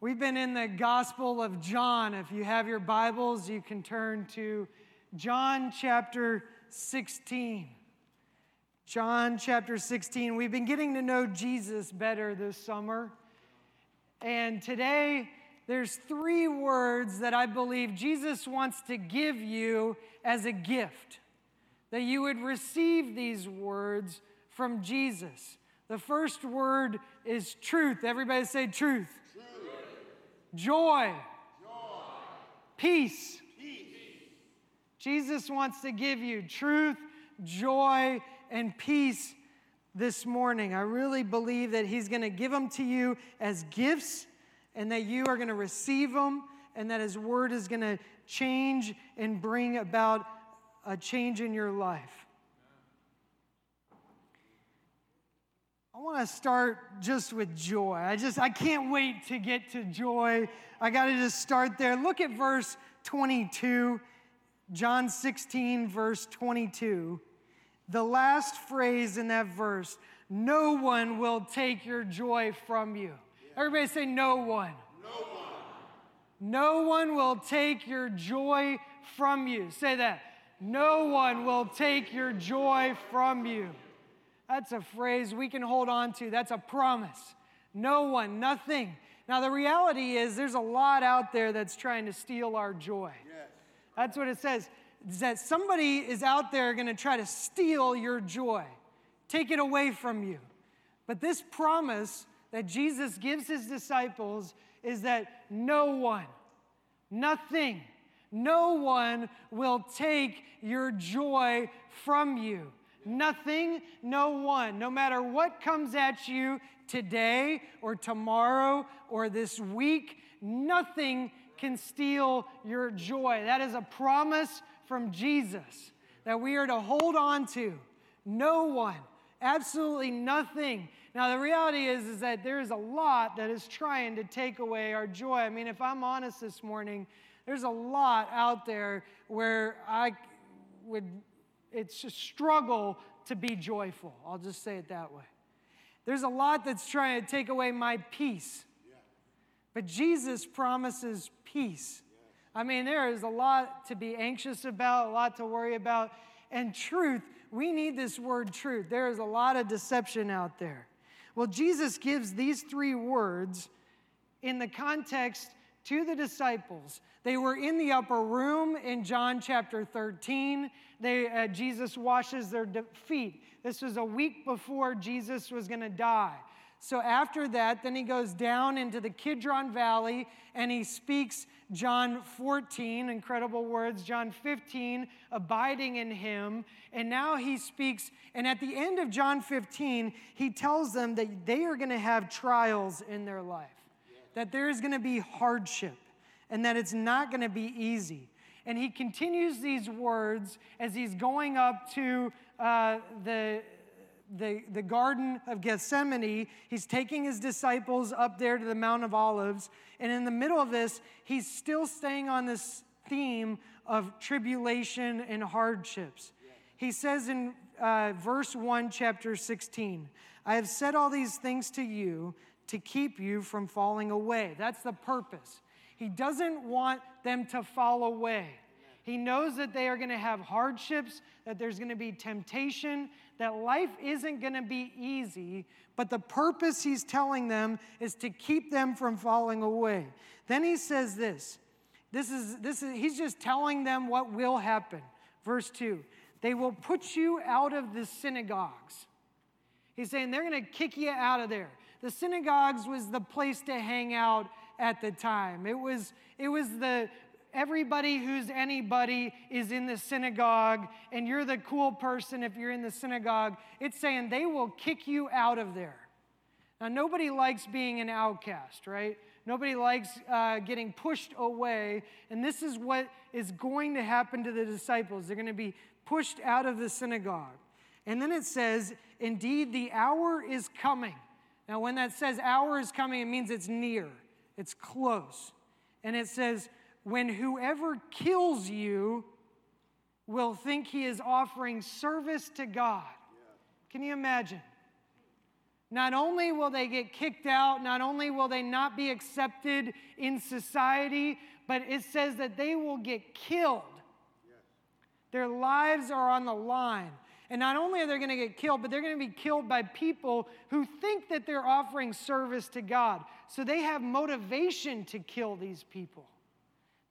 We've been in the Gospel of John. If you have your Bibles, you can turn to John chapter 16. John chapter 16. We've been getting to know Jesus better this summer. And today, there's three words that I believe Jesus wants to give you as a gift, that you would receive these words from Jesus. The first word is truth. Everybody say truth joy, joy. Peace. peace. Jesus wants to give you truth, joy, and peace this morning. I really believe that He's going to give them to you as gifts and that you are going to receive them and that His Word is going to change and bring about a change in your life. I want to start just with joy. I just I can't wait to get to joy. I got to just start there. Look at verse 22. John 16 verse 22. The last phrase in that verse, no one will take your joy from you. Everybody say no one. No one. No one will take your joy from you. Say that. No one will take your joy from you. That's a phrase we can hold on to. That's a promise. No one, nothing. Now, the reality is there's a lot out there that's trying to steal our joy. Yes. That's what it says. Is that somebody is out there going to try to steal your joy, take it away from you. But this promise that Jesus gives his disciples is that no one, nothing, no one will take your joy from you. Nothing, no one. No matter what comes at you today or tomorrow or this week, nothing can steal your joy. That is a promise from Jesus that we are to hold on to. No one, absolutely nothing. Now, the reality is, is that there is a lot that is trying to take away our joy. I mean, if I'm honest this morning, there's a lot out there where I would it's a struggle to be joyful. I'll just say it that way. There's a lot that's trying to take away my peace. But Jesus promises peace. I mean, there is a lot to be anxious about, a lot to worry about. And truth, we need this word truth. There is a lot of deception out there. Well, Jesus gives these three words in the context to the disciples. They were in the upper room in John chapter 13. They, uh, Jesus washes their feet. This was a week before Jesus was going to die. So after that, then he goes down into the Kidron Valley and he speaks John 14, incredible words, John 15, abiding in him. And now he speaks, and at the end of John 15, he tells them that they are going to have trials in their life, that there is going to be hardship, and that it's not going to be easy. And he continues these words as he's going up to uh, the, the, the Garden of Gethsemane. He's taking his disciples up there to the Mount of Olives. And in the middle of this, he's still staying on this theme of tribulation and hardships. He says in uh, verse 1, chapter 16, I have said all these things to you to keep you from falling away. That's the purpose. He doesn't want them to fall away. He knows that they are going to have hardships, that there's going to be temptation, that life isn't going to be easy, but the purpose he's telling them is to keep them from falling away. Then he says this. This is this is he's just telling them what will happen. Verse 2. They will put you out of the synagogues. He's saying they're going to kick you out of there. The synagogues was the place to hang out at the time. It was, it was the everybody who's anybody is in the synagogue, and you're the cool person if you're in the synagogue. It's saying they will kick you out of there. Now, nobody likes being an outcast, right? Nobody likes uh, getting pushed away. And this is what is going to happen to the disciples. They're going to be pushed out of the synagogue. And then it says, Indeed, the hour is coming. Now, when that says hour is coming, it means it's near. It's close. And it says, when whoever kills you will think he is offering service to God. Can you imagine? Not only will they get kicked out, not only will they not be accepted in society, but it says that they will get killed. Their lives are on the line. And not only are they going to get killed, but they're going to be killed by people who think that they're offering service to God. So they have motivation to kill these people.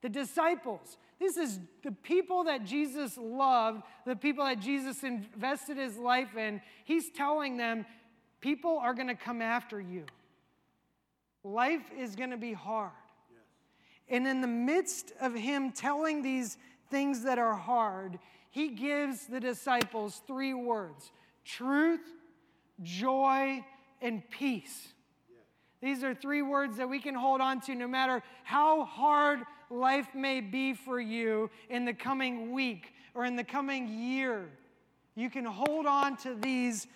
The disciples, this is the people that Jesus loved, the people that Jesus invested his life in. He's telling them, people are going to come after you. Life is going to be hard. Yes. And in the midst of him telling these things that are hard, he gives the disciples three words truth, joy, and peace. These are three words that we can hold on to no matter how hard life may be for you in the coming week or in the coming year. You can hold on to these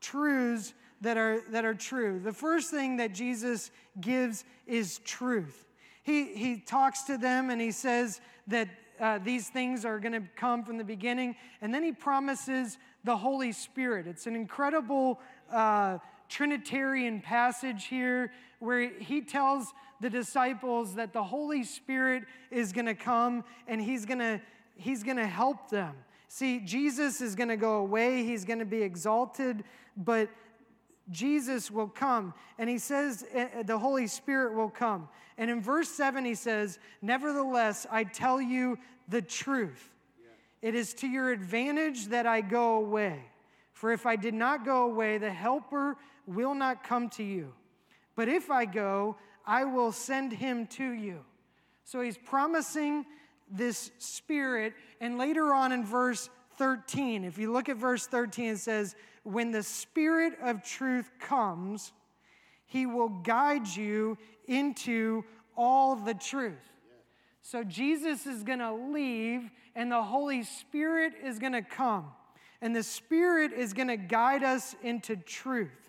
truths that are, that are true. The first thing that Jesus gives is truth. He, he talks to them and he says that uh, these things are going to come from the beginning. And then he promises the Holy Spirit. It's an incredible uh, Trinitarian passage here where he tells the disciples that the Holy Spirit is going to come and he's going to he's going to help them. See, Jesus is going to go away, he's going to be exalted, but Jesus will come. And he says eh, eh, the Holy Spirit will come. And in verse 7, he says, Nevertheless, I tell you the truth. It is to your advantage that I go away. For if I did not go away, the Helper will not come to you. But if I go, I will send him to you. So he's promising this Spirit. And later on in verse 13, if you look at verse 13, it says, When the Spirit of truth comes, he will guide you into all the truth. So Jesus is going to leave, and the Holy Spirit is going to come. And the Spirit is going to guide us into truth.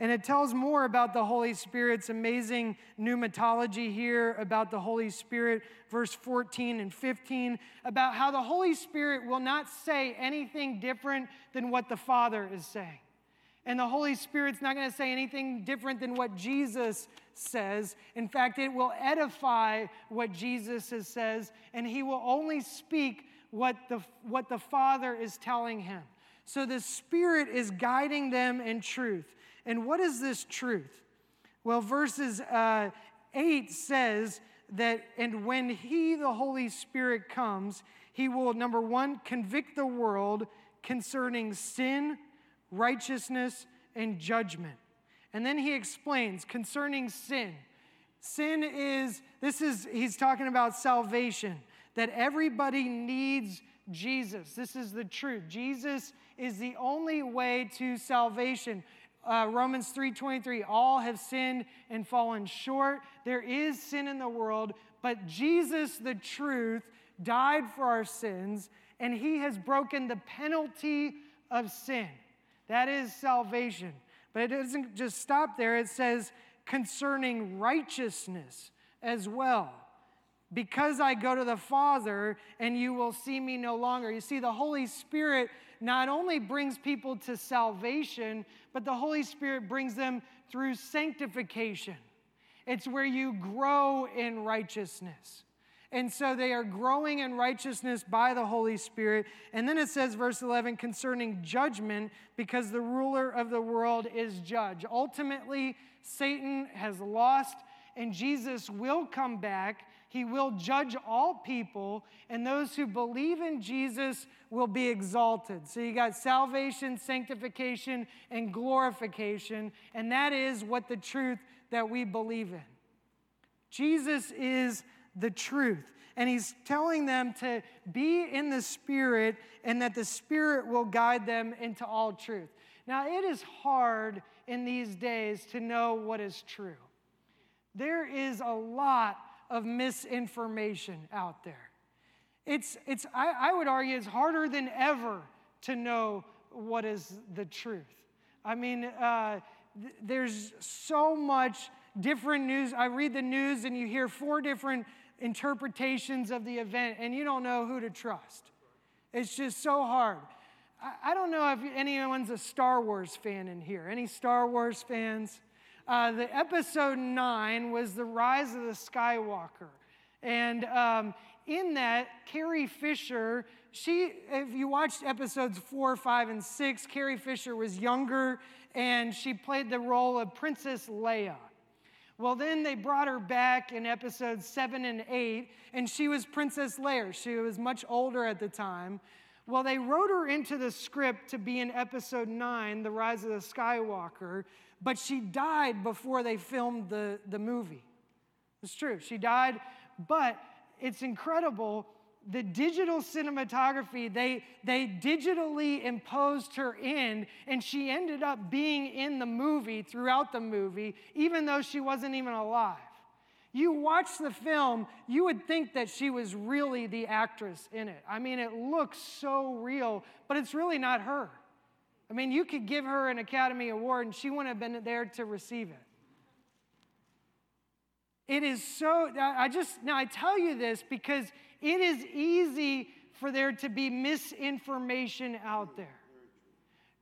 And it tells more about the Holy Spirit's amazing pneumatology here, about the Holy Spirit, verse 14 and 15, about how the Holy Spirit will not say anything different than what the Father is saying. And the Holy Spirit's not going to say anything different than what Jesus says. In fact, it will edify what Jesus says, and he will only speak what the, what the Father is telling him. So the Spirit is guiding them in truth. And what is this truth? Well, verses uh, 8 says that, and when He, the Holy Spirit, comes, He will, number one, convict the world concerning sin, righteousness, and judgment. And then He explains concerning sin. Sin is, this is, He's talking about salvation, that everybody needs Jesus. This is the truth. Jesus is the only way to salvation uh, Romans 3:23, all have sinned and fallen short. There is sin in the world, but Jesus, the truth, died for our sins, and he has broken the penalty of sin. That is salvation. But it doesn't just stop there. It says concerning righteousness as well. Because I go to the Father and you will see me no longer. You see, the Holy Spirit not only brings people to salvation, but the Holy Spirit brings them through sanctification. It's where you grow in righteousness. And so they are growing in righteousness by the Holy Spirit. And then it says, verse 11, concerning judgment, because the ruler of the world is judge. Ultimately, Satan has lost, and Jesus will come back he will judge all people, and those who believe in Jesus will be exalted. So you got salvation, sanctification, and glorification, and that is what the truth that we believe in. Jesus is the truth. And he's telling them to be in the Spirit and that the Spirit will guide them into all truth. Now, it is hard in these days to know what is true. There is a lot of misinformation out there. It's, it's, I, I would argue it's harder than ever to know what is the truth. I mean, uh, th- there's so much different news. I read the news and you hear four different interpretations of the event, and you don't know who to trust. It's just so hard. I, I don't know if anyone's a Star Wars fan in here. Any Star Wars fans? Uh, the episode nine was the rise of the Skywalker. And um, in that, Carrie Fisher, she, if you watched episodes four, five, and six, Carrie Fisher was younger and she played the role of Princess Leia. Well, then they brought her back in episodes seven and eight, and she was Princess Leia. She was much older at the time. Well, they wrote her into the script to be in episode nine, The Rise of the Skywalker, but she died before they filmed the, the movie. It's true, she died, but it's incredible. The digital cinematography, they, they digitally imposed her in, and she ended up being in the movie throughout the movie, even though she wasn't even alive. You watch the film, you would think that she was really the actress in it. I mean, it looks so real, but it's really not her. I mean, you could give her an Academy Award and she wouldn't have been there to receive it. It is so, I just, now I tell you this because it is easy for there to be misinformation out there.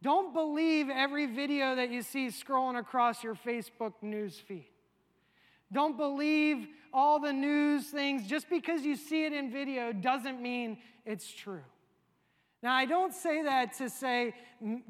Don't believe every video that you see scrolling across your Facebook news feed. Don't believe all the news things. Just because you see it in video doesn't mean it's true. Now, I don't say that to say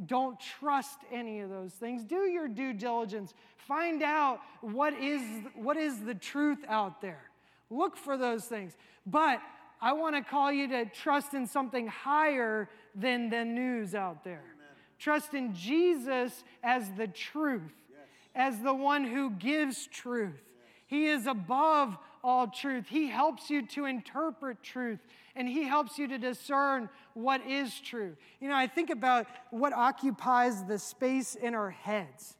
don't trust any of those things. Do your due diligence. Find out what is, what is the truth out there. Look for those things. But I want to call you to trust in something higher than the news out there. Amen. Trust in Jesus as the truth, yes. as the one who gives truth. He is above all truth. He helps you to interpret truth and He helps you to discern what is true. You know, I think about what occupies the space in our heads,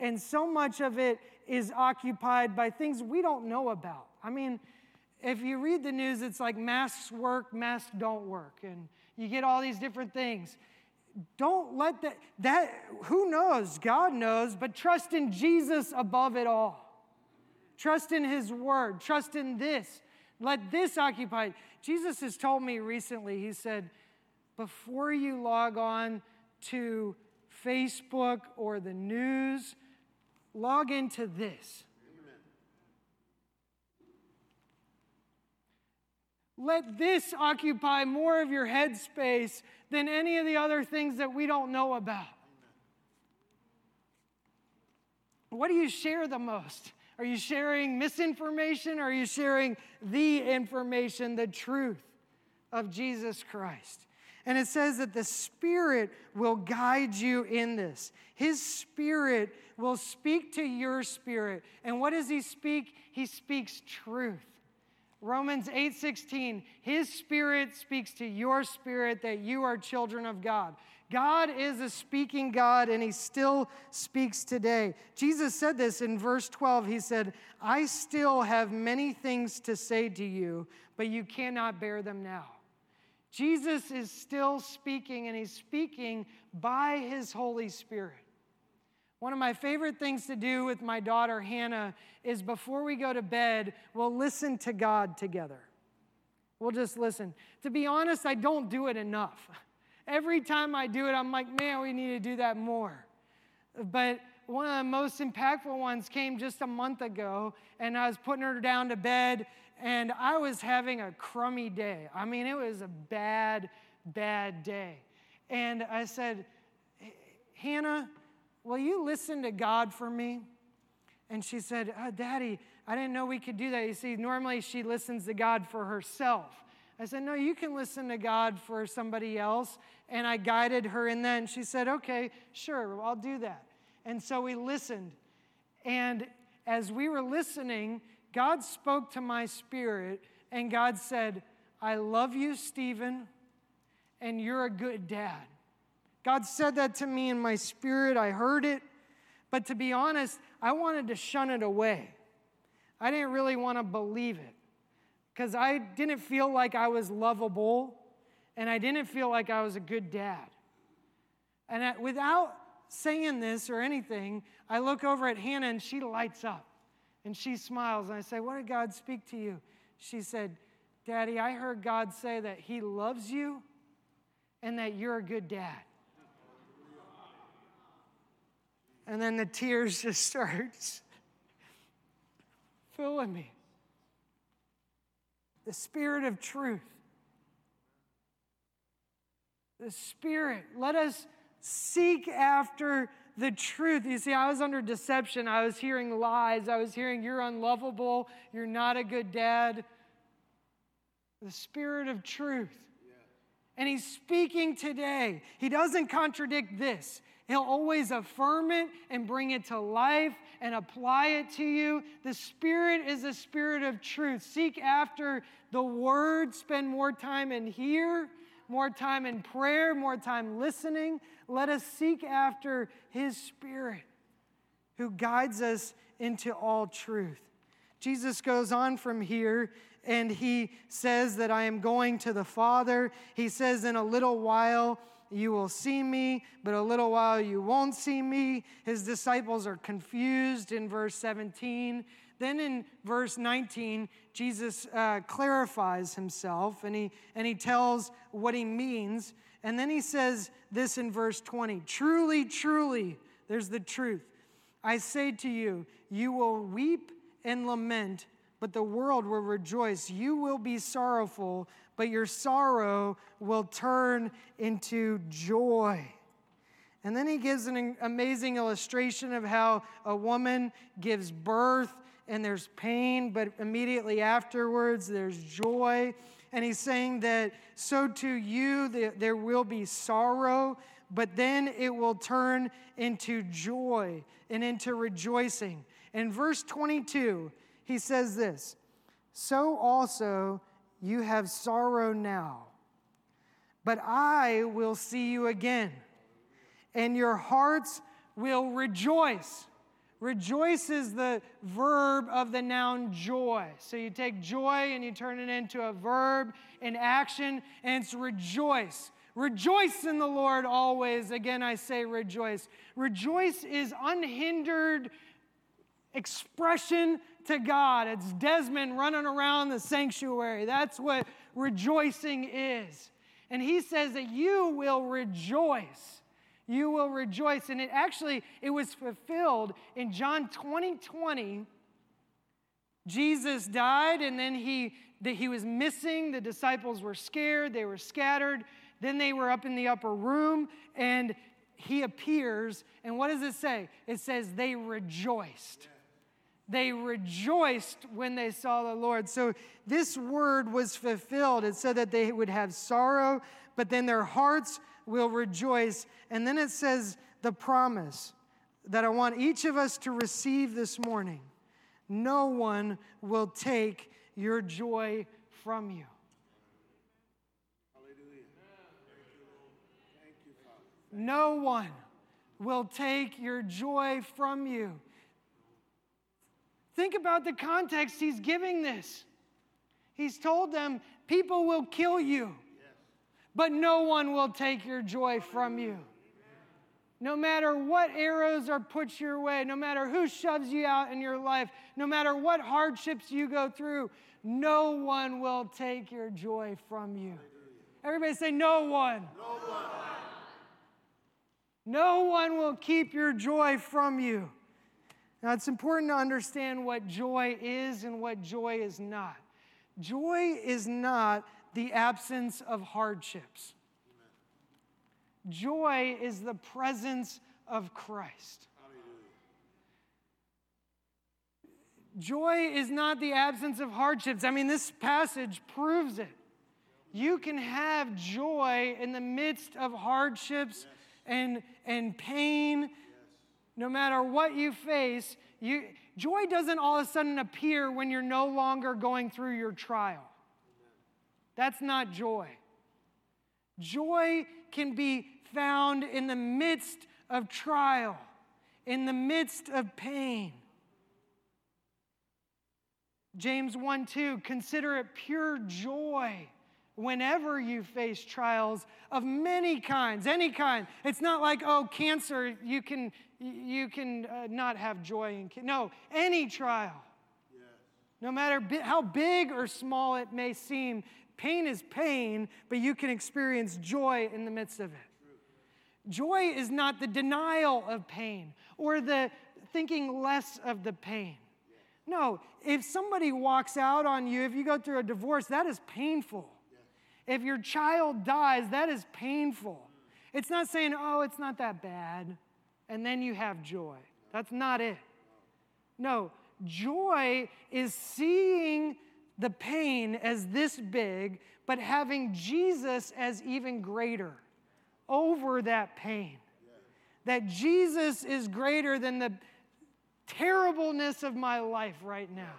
and so much of it is occupied by things we don't know about. I mean, if you read the news, it's like masks work, masks don't work, and you get all these different things. Don't let that, that, who knows? God knows, but trust in Jesus above it all. Trust in His Word. Trust in this. Let this occupy. Jesus has told me recently, He said, before you log on to Facebook or the news, log into this. Let this occupy more of your headspace than any of the other things that we don't know about. What do you share the most? Are you sharing misinformation or are you sharing the information, the truth of Jesus Christ? And it says that the Spirit will guide you in this. His Spirit will speak to your spirit. And what does He speak? He speaks truth. Romans 8:16 His spirit speaks to your spirit that you are children of God. God is a speaking God and he still speaks today. Jesus said this in verse 12. He said, I still have many things to say to you, but you cannot bear them now. Jesus is still speaking and he's speaking by his Holy Spirit. One of my favorite things to do with my daughter Hannah is before we go to bed, we'll listen to God together. We'll just listen. To be honest, I don't do it enough. Every time I do it, I'm like, man, we need to do that more. But one of the most impactful ones came just a month ago, and I was putting her down to bed, and I was having a crummy day. I mean, it was a bad, bad day. And I said, Hannah, will you listen to God for me? And she said, oh, Daddy, I didn't know we could do that. You see, normally she listens to God for herself. I said, No, you can listen to God for somebody else. And I guided her in that. And she said, Okay, sure, I'll do that. And so we listened. And as we were listening, God spoke to my spirit. And God said, I love you, Stephen, and you're a good dad. God said that to me in my spirit. I heard it. But to be honest, I wanted to shun it away. I didn't really want to believe it because I didn't feel like I was lovable and I didn't feel like I was a good dad. And I, without saying this or anything, I look over at Hannah and she lights up and she smiles. And I say, What did God speak to you? She said, Daddy, I heard God say that He loves you and that you're a good dad. And then the tears just start filling me. The Spirit of truth. The Spirit. Let us seek after the truth. You see, I was under deception. I was hearing lies. I was hearing, you're unlovable. You're not a good dad. The Spirit of truth. And He's speaking today. He doesn't contradict this. He'll always affirm it and bring it to life and apply it to you. The Spirit is a spirit of truth. Seek after the Word, spend more time in here, more time in prayer, more time listening. Let us seek after His Spirit who guides us into all truth. Jesus goes on from here and he says that I am going to the Father. He says, In a little while, you will see me, but a little while you won't see me. His disciples are confused in verse 17. Then in verse 19, Jesus uh, clarifies himself and he, and he tells what he means. And then he says this in verse 20 Truly, truly, there's the truth. I say to you, you will weep and lament, but the world will rejoice. You will be sorrowful, but your sorrow will turn into joy. And then he gives an amazing illustration of how a woman gives birth and there's pain, but immediately afterwards there's joy. And he's saying that so to you there will be sorrow, but then it will turn into joy and into rejoicing. In verse 22, he says this So also you have sorrow now, but I will see you again, and your hearts will rejoice. Rejoice is the verb of the noun joy. So you take joy and you turn it into a verb in action, and it's rejoice. Rejoice in the Lord always. Again, I say rejoice. Rejoice is unhindered expression to God. It's Desmond running around the sanctuary. That's what rejoicing is. And he says that you will rejoice. You will rejoice. And it actually, it was fulfilled in John 20, 20. Jesus died and then he, that he was missing. The disciples were scared. They were scattered. Then they were up in the upper room and he appears. And what does it say? It says they rejoiced. They rejoiced when they saw the Lord. So this word was fulfilled. It said that they would have sorrow, but then their hearts will rejoice. And then it says the promise that I want each of us to receive this morning no one will take your joy from you. No one will take your joy from you. Think about the context he's giving this. He's told them, People will kill you, but no one will take your joy from you. No matter what arrows are put your way, no matter who shoves you out in your life, no matter what hardships you go through, no one will take your joy from you. Everybody say, No one. No one. No one will keep your joy from you. Now, it's important to understand what joy is and what joy is not. Joy is not the absence of hardships, joy is the presence of Christ. Joy is not the absence of hardships. I mean, this passage proves it. You can have joy in the midst of hardships and, and pain no matter what you face, you, joy doesn't all of a sudden appear when you're no longer going through your trial. That's not joy. Joy can be found in the midst of trial, in the midst of pain. James 1 2, consider it pure joy whenever you face trials of many kinds, any kind. It's not like, oh, cancer, you can, you can uh, not have joy in No, any trial. Yes. No matter bi- how big or small it may seem, pain is pain, but you can experience joy in the midst of it. Joy is not the denial of pain or the thinking less of the pain. No, if somebody walks out on you, if you go through a divorce, that is painful. If your child dies, that is painful. It's not saying, oh, it's not that bad, and then you have joy. That's not it. No, joy is seeing the pain as this big, but having Jesus as even greater over that pain. That Jesus is greater than the terribleness of my life right now.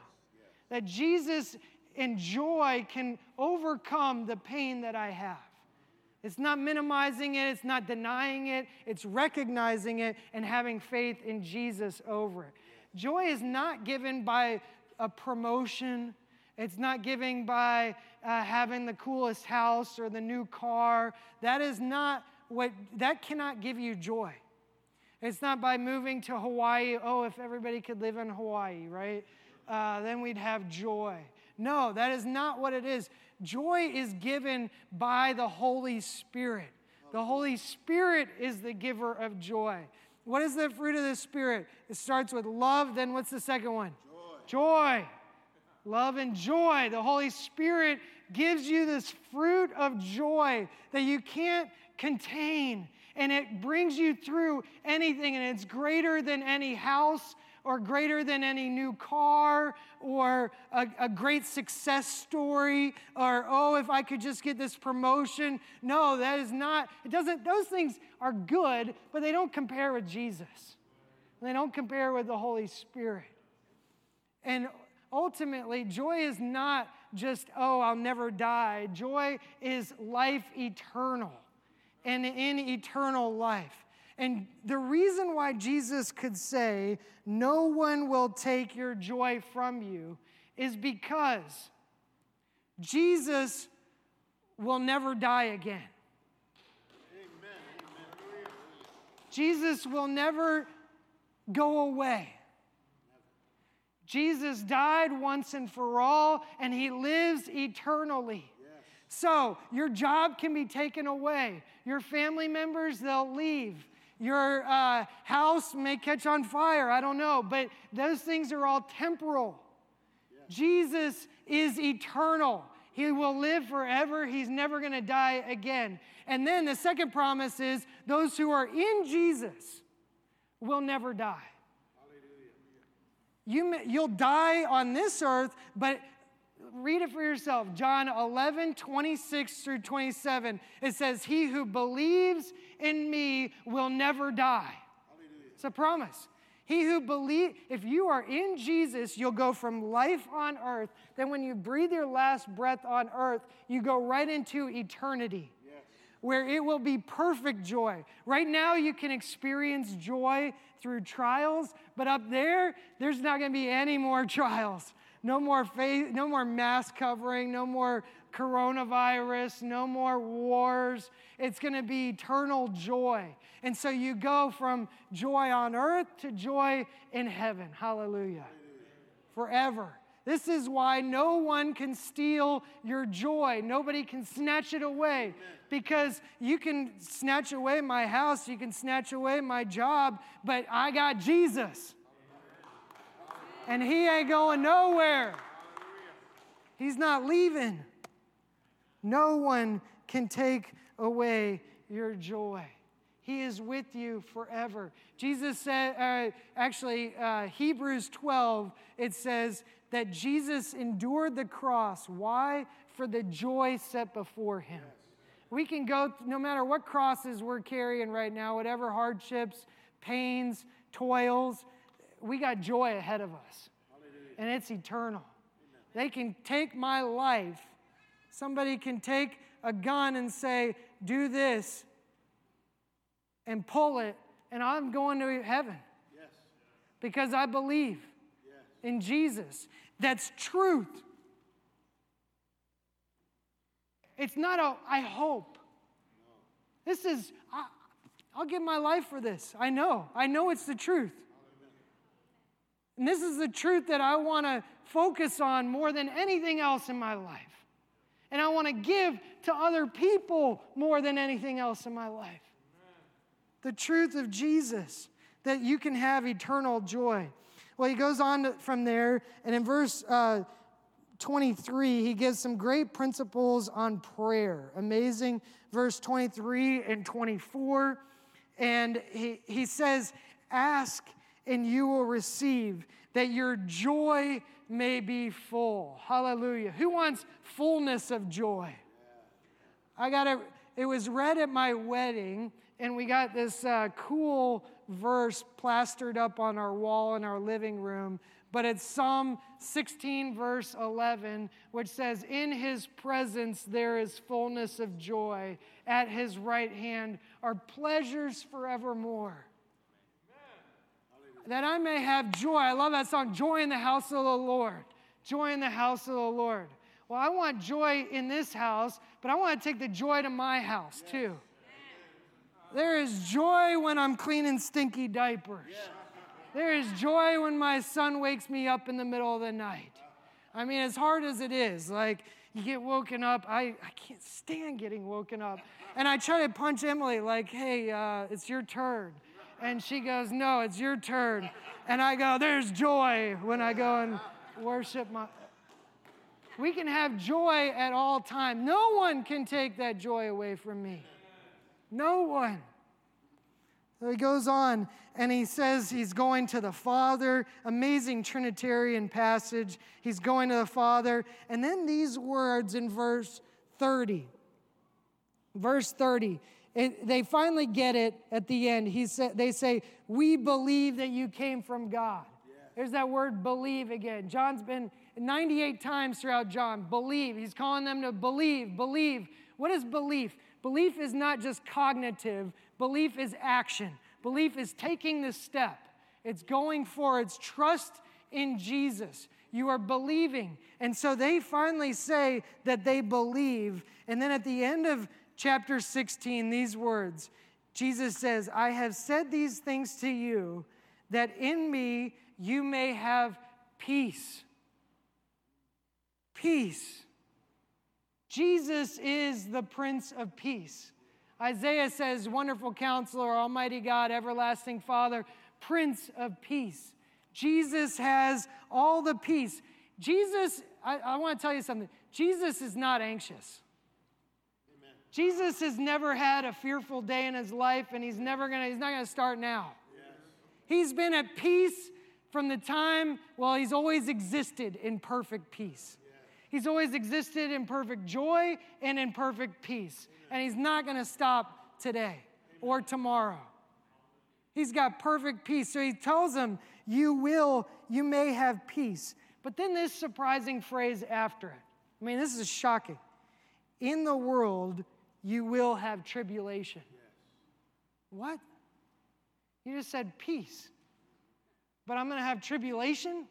That Jesus and joy can overcome the pain that I have. It's not minimizing it, it's not denying it, it's recognizing it and having faith in Jesus over it. Joy is not given by a promotion, it's not given by uh, having the coolest house or the new car. That is not what, that cannot give you joy. It's not by moving to Hawaii. Oh, if everybody could live in Hawaii, right? Uh, then we'd have joy. No, that is not what it is. Joy is given by the Holy Spirit. The Holy Spirit is the giver of joy. What is the fruit of the Spirit? It starts with love, then what's the second one? Joy. joy. Love and joy. The Holy Spirit gives you this fruit of joy that you can't contain and it brings you through anything, and it's greater than any house or greater than any new car or a, a, great success story or oh if i could just get this promotion. No that is not it doesn't those things are good but they don't compare with jesus. They don't compare with the holy spirit. And ultimately joy is not just oh i'll never die. Joy is life eternal. And in eternal life. And the reason why Jesus could say, No one will take your joy from you, is because Jesus will never die again. Amen. Jesus will never go away. Jesus died once and for all, and he lives eternally. So, your job can be taken away. Your family members, they'll leave. Your uh, house may catch on fire. I don't know. But those things are all temporal. Yeah. Jesus is eternal. He will live forever. He's never going to die again. And then the second promise is those who are in Jesus will never die. You may, you'll die on this earth, but read it for yourself. John 11, 26 through 27. It says, He who believes in me will never die. Hallelujah. It's a promise. He who believes, if you are in Jesus, you'll go from life on earth. Then when you breathe your last breath on earth, you go right into eternity. Where it will be perfect joy. Right now, you can experience joy through trials, but up there, there's not going to be any more trials. No more faith, no more mask covering, no more coronavirus, no more wars. It's going to be eternal joy. And so you go from joy on earth to joy in heaven. Hallelujah. Forever. This is why no one can steal your joy. Nobody can snatch it away because you can snatch away my house, you can snatch away my job, but I got Jesus and he ain't going nowhere. He's not leaving. No one can take away your joy. He is with you forever. Jesus said, uh, actually, uh, Hebrews 12, it says that Jesus endured the cross. Why? For the joy set before him. We can go, no matter what crosses we're carrying right now, whatever hardships, pains, toils, we got joy ahead of us, and it's eternal. They can take my life. Somebody can take a gun and say, Do this, and pull it, and I'm going to heaven. Yes. Because I believe yes. in Jesus. That's truth. It's not a, I hope. No. This is, I, I'll give my life for this. I know. I know it's the truth. And this is the truth that I want to focus on more than anything else in my life. And I want to give to other people more than anything else in my life. The truth of Jesus, that you can have eternal joy. Well, he goes on from there, and in verse uh, 23, he gives some great principles on prayer. Amazing. Verse 23 and 24. And he, he says, Ask and you will receive, that your joy may be full. Hallelujah. Who wants fullness of joy? I got it. It was read at my wedding, and we got this uh, cool verse plastered up on our wall in our living room. But it's Psalm 16, verse 11, which says, In his presence there is fullness of joy. At his right hand are pleasures forevermore that I may have joy. I love that song, Joy in the House of the Lord. Joy in the house of the Lord. Well, I want joy in this house, but I want to take the joy to my house too. There is joy when I'm cleaning stinky diapers. There is joy when my son wakes me up in the middle of the night. I mean, as hard as it is, like you get woken up, I, I can't stand getting woken up. And I try to punch Emily, like, hey, uh, it's your turn. And she goes, No, it's your turn. And I go, There's joy when I go and worship my. We can have joy at all time. No one can take that joy away from me. No one. So he goes on and he says he's going to the Father. Amazing Trinitarian passage. He's going to the Father. And then these words in verse 30. Verse 30 it, they finally get it at the end. He sa- they say, We believe that you came from God. Yeah. There's that word believe again. John's been 98 times throughout John. Believe. He's calling them to believe, believe. What is belief? Belief is not just cognitive, belief is action. Belief is taking the step, it's going for it's trust in Jesus. You are believing. And so they finally say that they believe. And then at the end of chapter 16 these words Jesus says, I have said these things to you that in me you may have peace. Peace. Jesus is the Prince of Peace. Isaiah says, Wonderful Counselor, Almighty God, Everlasting Father, Prince of Peace. Jesus has all the peace. Jesus, I, I want to tell you something. Jesus is not anxious. Jesus has never had a fearful day in his life, and he's never gonna, he's not gonna start now. Yes. He's been at peace from the time, well, he's always existed in perfect peace. Yes. He's always existed in perfect joy and in perfect peace. Amen. And he's not gonna stop today Amen. or tomorrow. He's got perfect peace. So he tells them, You will, you may have peace. But then this surprising phrase after it. I mean, this is shocking. In the world, you will have tribulation. Yes. What? You just said peace. But I'm going to have tribulation?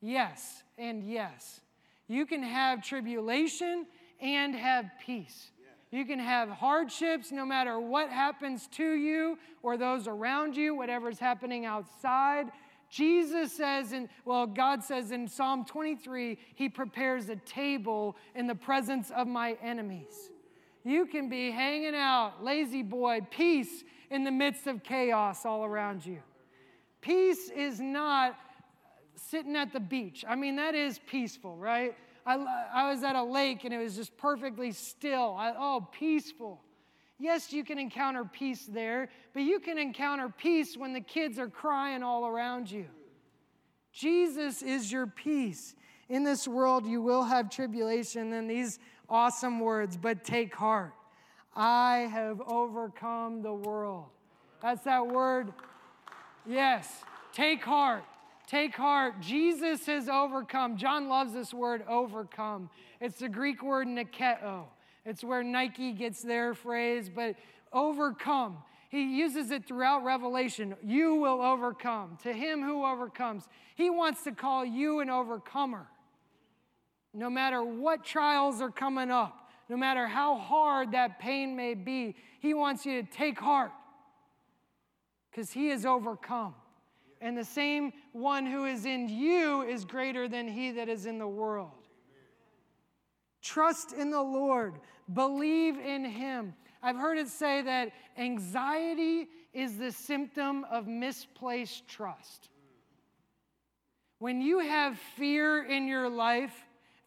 Yes. yes, and yes. You can have tribulation and have peace. You can have hardships no matter what happens to you or those around you, whatever's happening outside. Jesus says, in, well, God says in Psalm 23, He prepares a table in the presence of my enemies. You can be hanging out, La-Z-Boy, peace in the midst of chaos all around you. Peace is not sitting at the beach. I mean, that is peaceful, right? I, I was at a lake and it was just perfectly still. I, oh, peaceful. Yes, you can encounter peace there, but you can encounter peace when the kids are crying all around you. Jesus is your peace. In this world, you will have tribulation, and these awesome words, but take heart. I have overcome the world. That's that word. Yes, take heart. Take heart. Jesus has overcome. John loves this word, overcome. It's the Greek word nikeo. It's where Nike gets their phrase, but overcome. He uses it throughout Revelation. You will overcome. To him who overcomes, he wants to call you an overcomer no matter what trials are coming up, no matter how hard that pain may be, He wants you to take heart because He has overcome. And the same one who is in you is greater than he that is in the world. Trust in the Lord, believe in him. I've heard it say that anxiety is the symptom of misplaced trust. When you have fear in your life,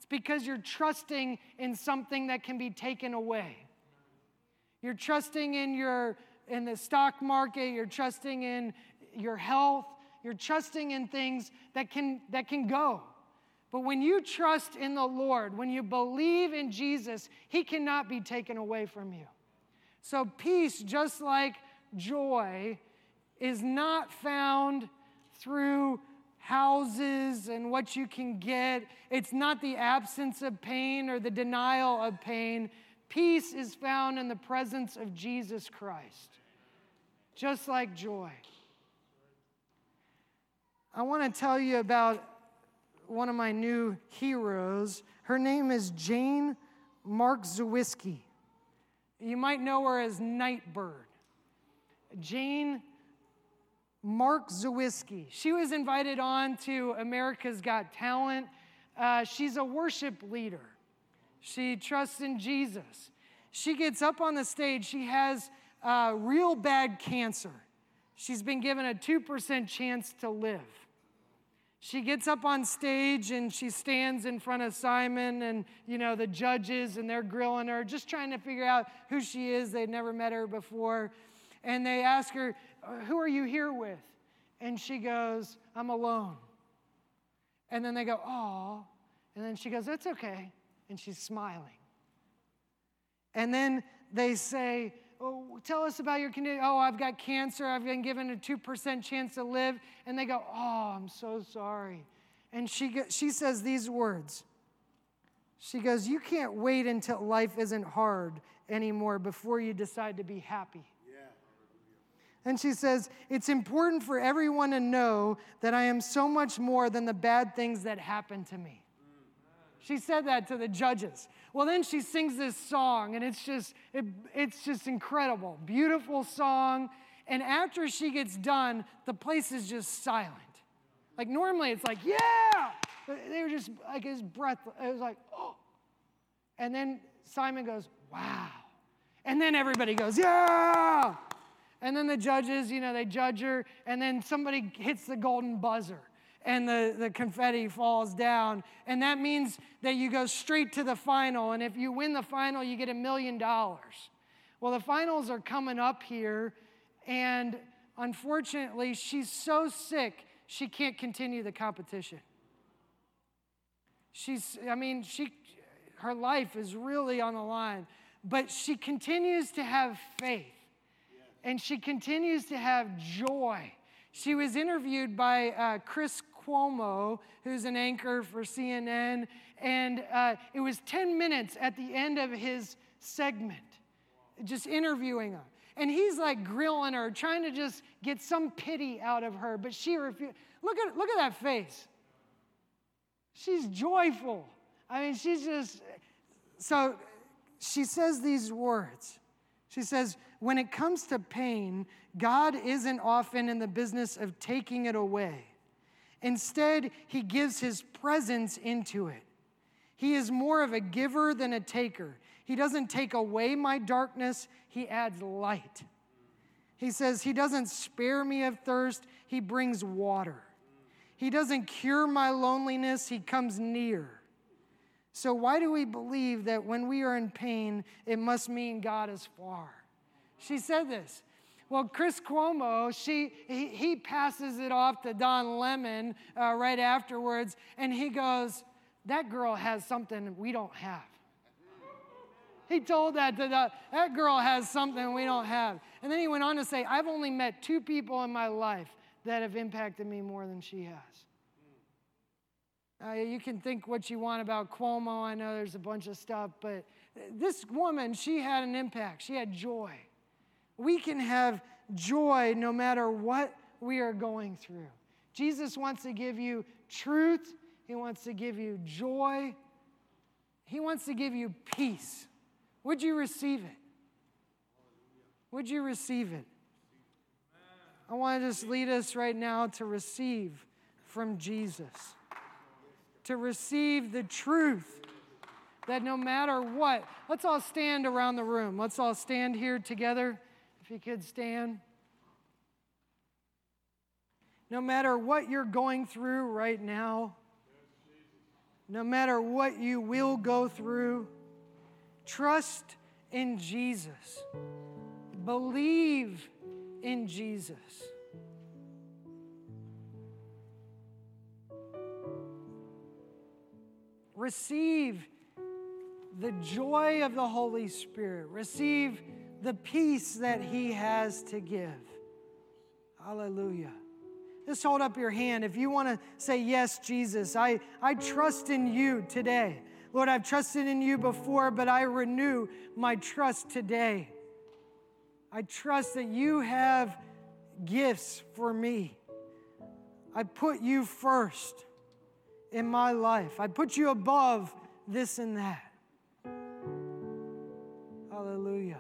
it's because you're trusting in something that can be taken away. You're trusting in your in the stock market, you're trusting in your health, you're trusting in things that can that can go. But when you trust in the Lord, when you believe in Jesus, he cannot be taken away from you. So peace just like joy is not found through houses and what you can get. It's not the absence of pain or the denial of pain. Peace is found in the presence of Jesus Christ, just like joy. I want to tell you about one of my new heroes. Her name is Jane Marczewski. You might know her as Nightbirde. Jane Marczewski. She was invited on to America's Got Talent. Uh, she's a worship leader. She trusts in Jesus. She gets up on the stage. She has uh, real bad cancer. She's been given a 2% chance to live. She gets up on stage and she stands in front of Simon and, you know, the judges, and they're grilling her, just trying to figure out who she is. They'd never met her before. And they ask her, uh, Who are you here with? And she goes, I'm alone. And then they go, Oh. And then she goes, It's okay. And she's smiling. And then they say, Oh, tell us about your condition. Oh, I've got cancer. I've been given a 2% chance to live. And they go, Oh, I'm so sorry. And she, she says these words. She goes, You can't wait until life isn't hard anymore before you decide to be happy. And she says, It's important for everyone to know that I am so much more than the bad things that happen to me. She said that to the judges. Well, then she sings this song, and it's just, it, it's just incredible. Beautiful song. And after she gets done, the place is just silent. Like normally it's like, yeah! They were just like his breath, it was like, oh. And then Simon goes, wow. And then everybody goes, yeah! And then the judges, you know, they judge her, and then somebody hits the golden buzzer and the, the confetti falls down. And that means that you go straight to the final. And if you win the final, you get a million dollars. Well, the finals are coming up here, and unfortunately, she's so sick, she can't continue the competition. She's, I mean, she, her life is really on the line, but she continues to have faith and she continues to have joy. She was interviewed by uh, Chris Cuomo, who's an anchor for CNN, and uh, it was 10 minutes at the end of his segment, just interviewing her. And he's like grilling her, trying to just get some pity out of her, but she refused. Look at, look at that face. She's joyful. I mean, she's just, so she says these words. She says, when it comes to pain, God isn't often in the business of taking it away. Instead, He gives His presence into it. He is more of a giver than a taker. He doesn't take away my darkness, He adds light. He says, He doesn't spare me of thirst, He brings water. He doesn't cure my loneliness, He comes near. So, why do we believe that when we are in pain, it must mean God is far? She said this. Well, Chris Cuomo, she, he, he passes it off to Don Lemon uh, right afterwards, and he goes, That girl has something we don't have. He told that to the, that girl has something we don't have. And then he went on to say, I've only met two people in my life that have impacted me more than she has. Uh, you can think what you want about Cuomo. I know there's a bunch of stuff, but this woman, she had an impact. She had joy. We can have joy no matter what we are going through. Jesus wants to give you truth, He wants to give you joy, He wants to give you peace. Would you receive it? Would you receive it? I want to just lead us right now to receive from Jesus, to receive the truth that no matter what, let's all stand around the room. Let's all stand here together. If you could stand. No matter what you're going through right now, no matter what you will go through, trust in Jesus. Believe in Jesus. Receive the joy of the Holy Spirit. Receive the peace that He has to give. Hallelujah. Just hold up your hand. If you want to say, Yes, Jesus, I, I trust in you today. Lord, I've trusted in you before, but I renew my trust today. I trust that you have gifts for me. I put you first in my life, I put you above this and that. Hallelujah.